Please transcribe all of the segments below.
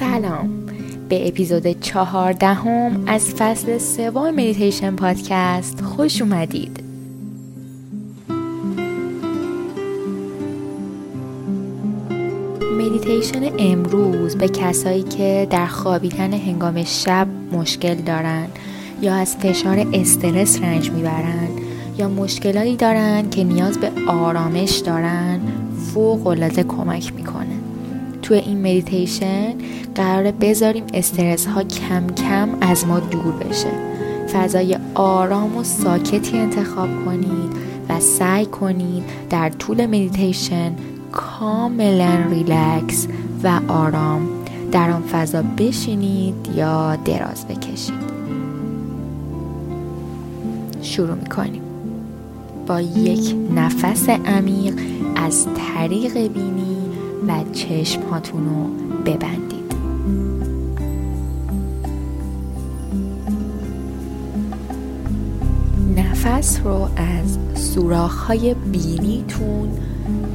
سلام. به اپیزود چهاردهم از فصل سوم مدیتیشن پادکست خوش اومدید. مدیتیشن امروز به کسایی که در خوابیدن هنگام شب مشکل دارن یا از فشار استرس رنج می‌برن یا مشکلاتی دارن که نیاز به آرامش دارن فوق العاده کمک می‌کنه. توی این مدیتیشن قراره بذاریم استرس ها کم کم از ما دور بشه. فضای آرام و ساکتی انتخاب کنید و سعی کنید در طول مدیتیشن کاملا ریلکس و آرام در آن فضا بشینید یا دراز بکشید. شروع می‌کنیم. با یک نفس عمیق از طریق بینی و چشم هاتون رو ببندید. نفس رو از سوراخ های بینیتون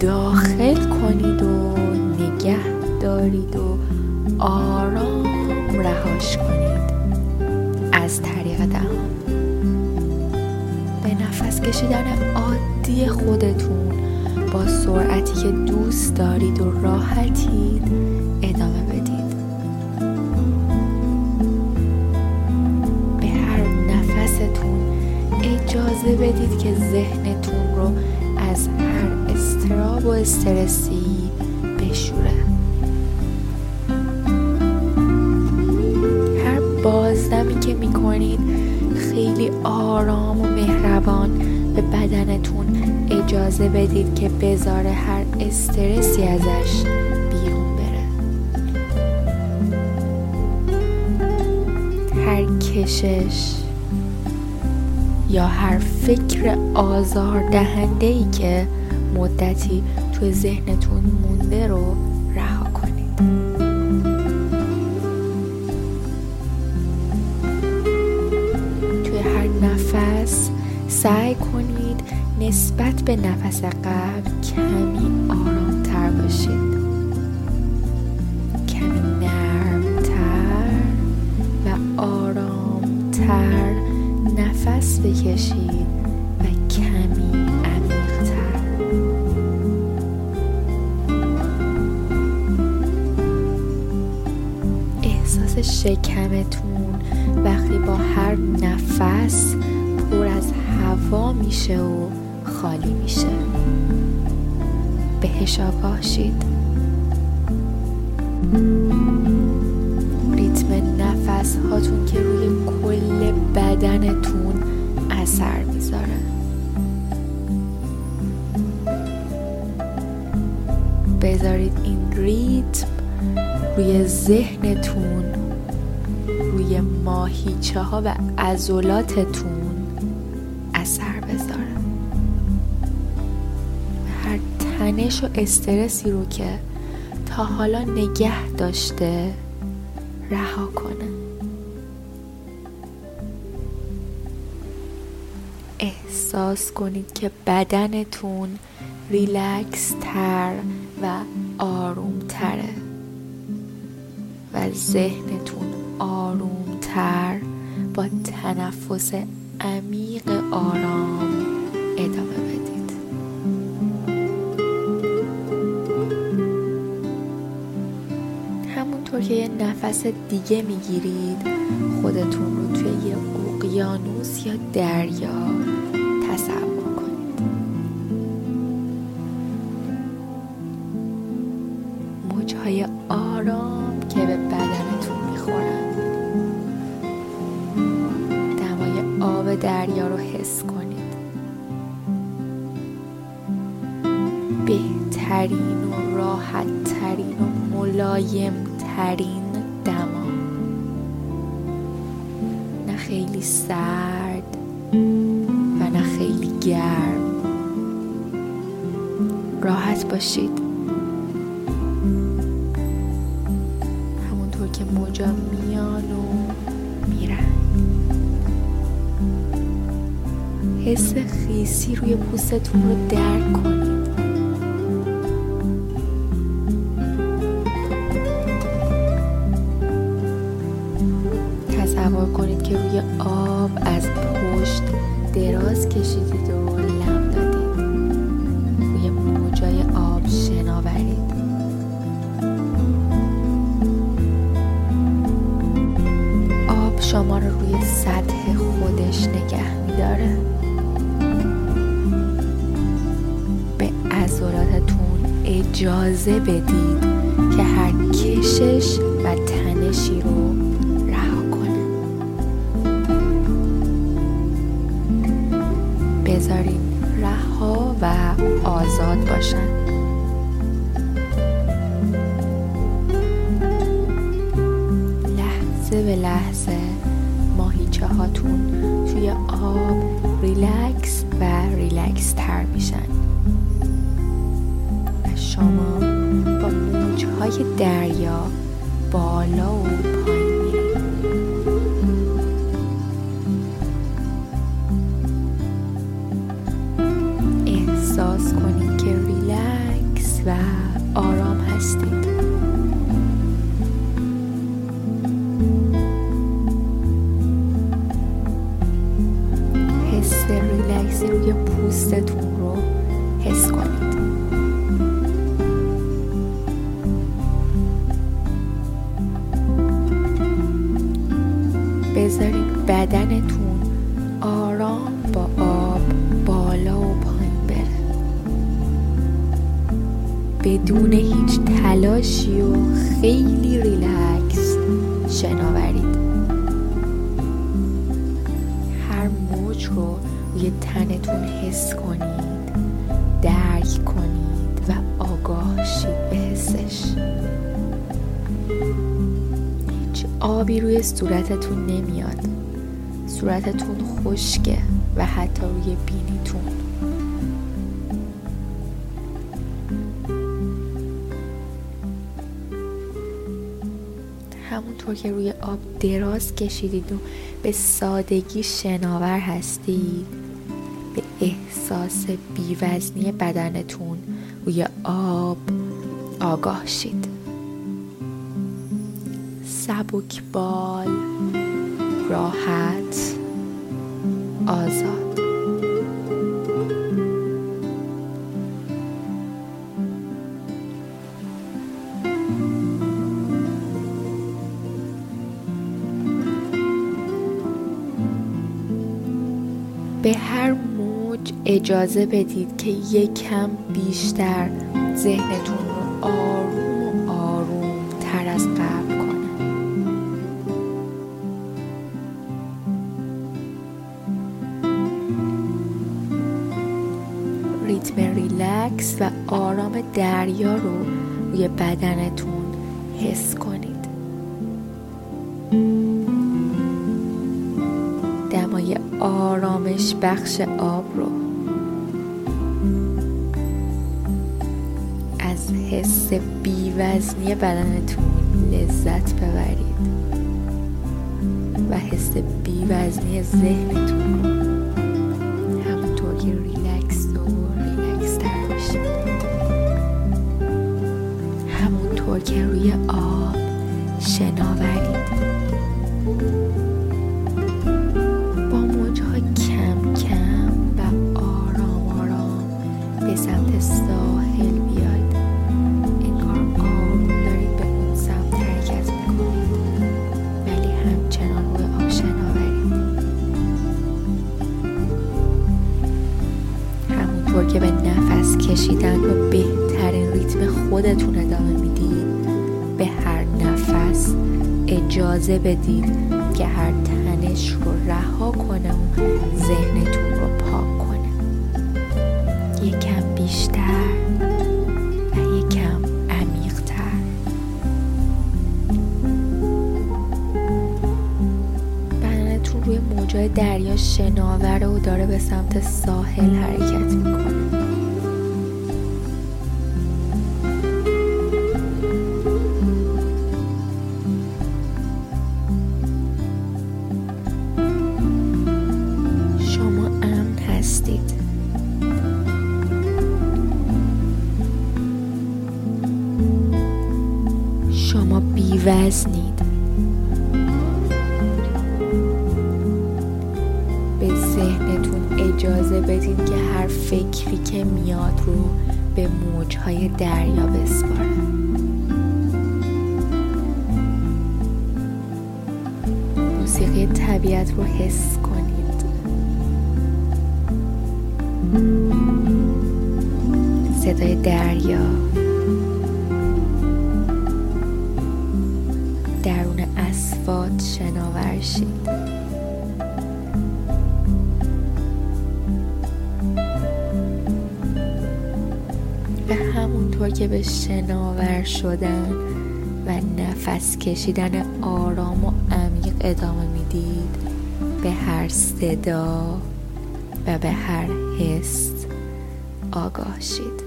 داخل کنید و نگه دارید و آرام رهاش کنید. از طریق دهان. به نفس کشیدن عادی خودتون با سرعتی که دوست دارید و راحتید ادامه بدید. به هر نفستون اجازه بدید که ذهنتون رو از هر استراب و استرسی بشوره. هر بازدمی که می‌کنید خیلی آرام و مهربان به بدنتون اجازه بدید که بذاره هر استرسی ازش بیرون بره. هر کشش یا هر فکر آزار دهنده ای که مدتی توی ذهنتون مونده رو رها کنید. توی هر نفس سعی کنید نسبت به نفس قبل کمی آرامتر باشید. کمی نرمتر و آرامتر نفس بکشید و کمی احساس شکمتون وقتی با هر نفس پر از هوا میشه و خالی میشه. بهش آگاه شید ریتم نفس هاتون که روی کل بدنتون اثر می‌ذاره. بذارید این ریتم روی ذهنتون روی ماهیچه ها و عضلاتتون تنش و استرسی رو که تا حالا نگه داشته رها کنه. احساس کنید که بدنتون ریلکس تر و آروم تره و ذهنتون آروم تر با تنفس عمیق آرام ادامه که یه نفس دیگه می‌گیرید خودتون رو توی یه اقیانوس یا دریا. خیلی سرد و نه خیلی گرم. راحت باشید. همونطور که موجا میان و میرن. حس خیسی روی پوستتون رو درک کنید. آب از پشت دراز کشیدید و لم دادید. روی موجای آب شناورید. آب شما رو روی سطح خودش نگه میداره. به عضلاتتون اجازه بدید که هر کشش باشن. لحظه به لحظه ماهیچه هاتون توی آب ریلکس و ریلکس تر میشن. و شما با موجهای دریا بالا و پایین هستید. حس ریلکسی روی پوستتون رو حس کنید. بذارید بدنتون خیلی ریلکس شناورید. هر موج رو روی تنتون حس کنید درک کنید و آگاه شید به حسش. هیچ آبی روی صورتتون نمیاد. صورتتون خشکه و حتی روی بینیتون. همونطور که روی آب دراز کشیدید و به سادگی شناور هستید. به احساس بیوزنی بدنتون روی آب آگاه شید. سبک بال راحت آزاد. به هر موج اجازه بدید که یکم بیشتر ذهنتون رو آروم و آروم تر از قبل کنه. ریتم ریلکس و آرام دریا رو روی بدنتون حس کنید. دمای آرامش بخش آب رو از حس بیوزنی بدنتون لذت ببرید و حس بیوزنی ذهنتون رو همونطور که ریلکس و ریلکس تر همونطور که روی آب شناورید اجازه بدید که هر تنش رو رها کنه و ذهنتون رو پاک کنه یکم بیشتر و یکم عمیقتر. بدنتون روی موجای دریا شناوره و داره به سمت ساحل حرکت می‌کنه. موسیقی طبیعت رو حس کنید. صدای دریا. درون اسفات شناور شید. همونطور که به شناور شدن و نفس کشیدن آرام و عمیق ادامه می‌دید. به هر صدا و به هر حس آگاه شید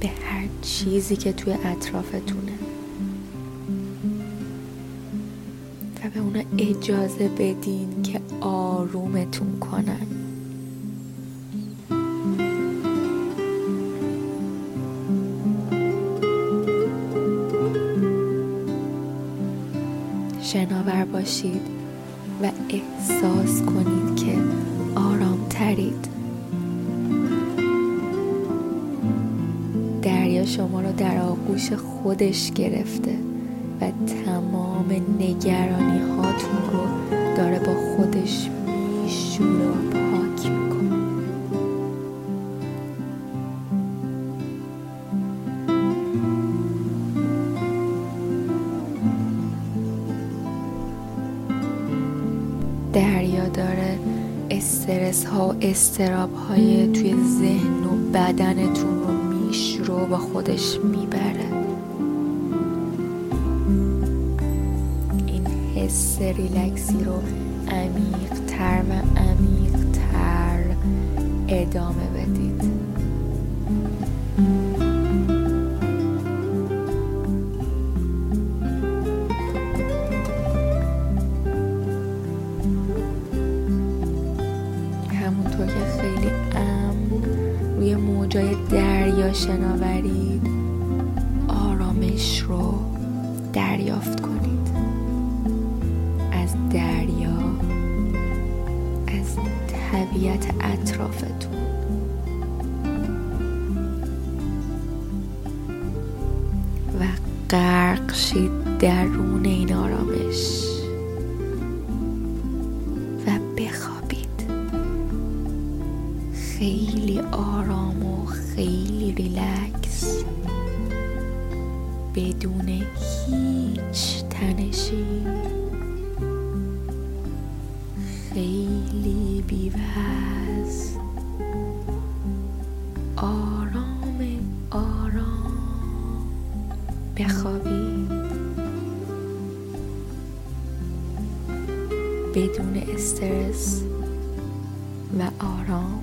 به هر چیزی که توی اطرافتونه. و به اونا اجازه بدین که آرومتون کنن. باشید و احساس کنید که آرام ترید دریا شما رو در آغوش خودش گرفته و تمام نگرانی هاتون رو داره با خودش میشونه و پاک استراب های توی ذهن و بدنتون رو میشوره و با خودش می‌بره. این حس ریلکسی رو عمیق تر و عمیق تر ادامه بدید. شناورید آرامش رو دریافت کنید. از دریا از طبیعت اطرافتون. و غرق شید درون بدون هیچ تنشی خیلی بیوز آرام آرام بخوابید بدون استرس و آرام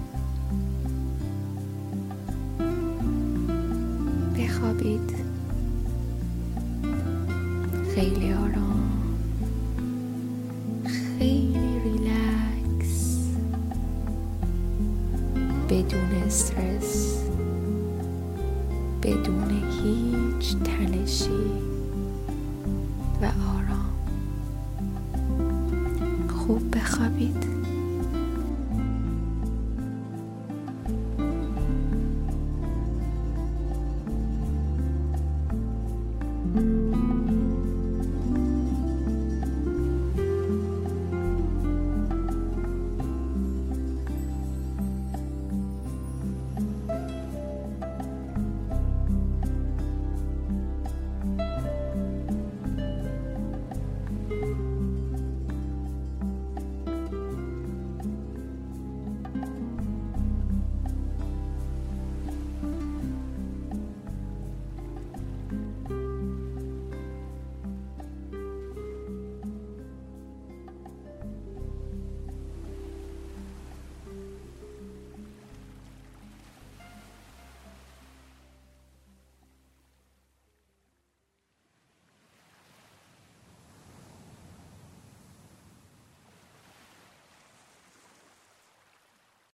بخوابید خیلی آرام خیلی ریلکس بدون استرس. بدون هیچ تنشی و آرام. خوب بخوابید.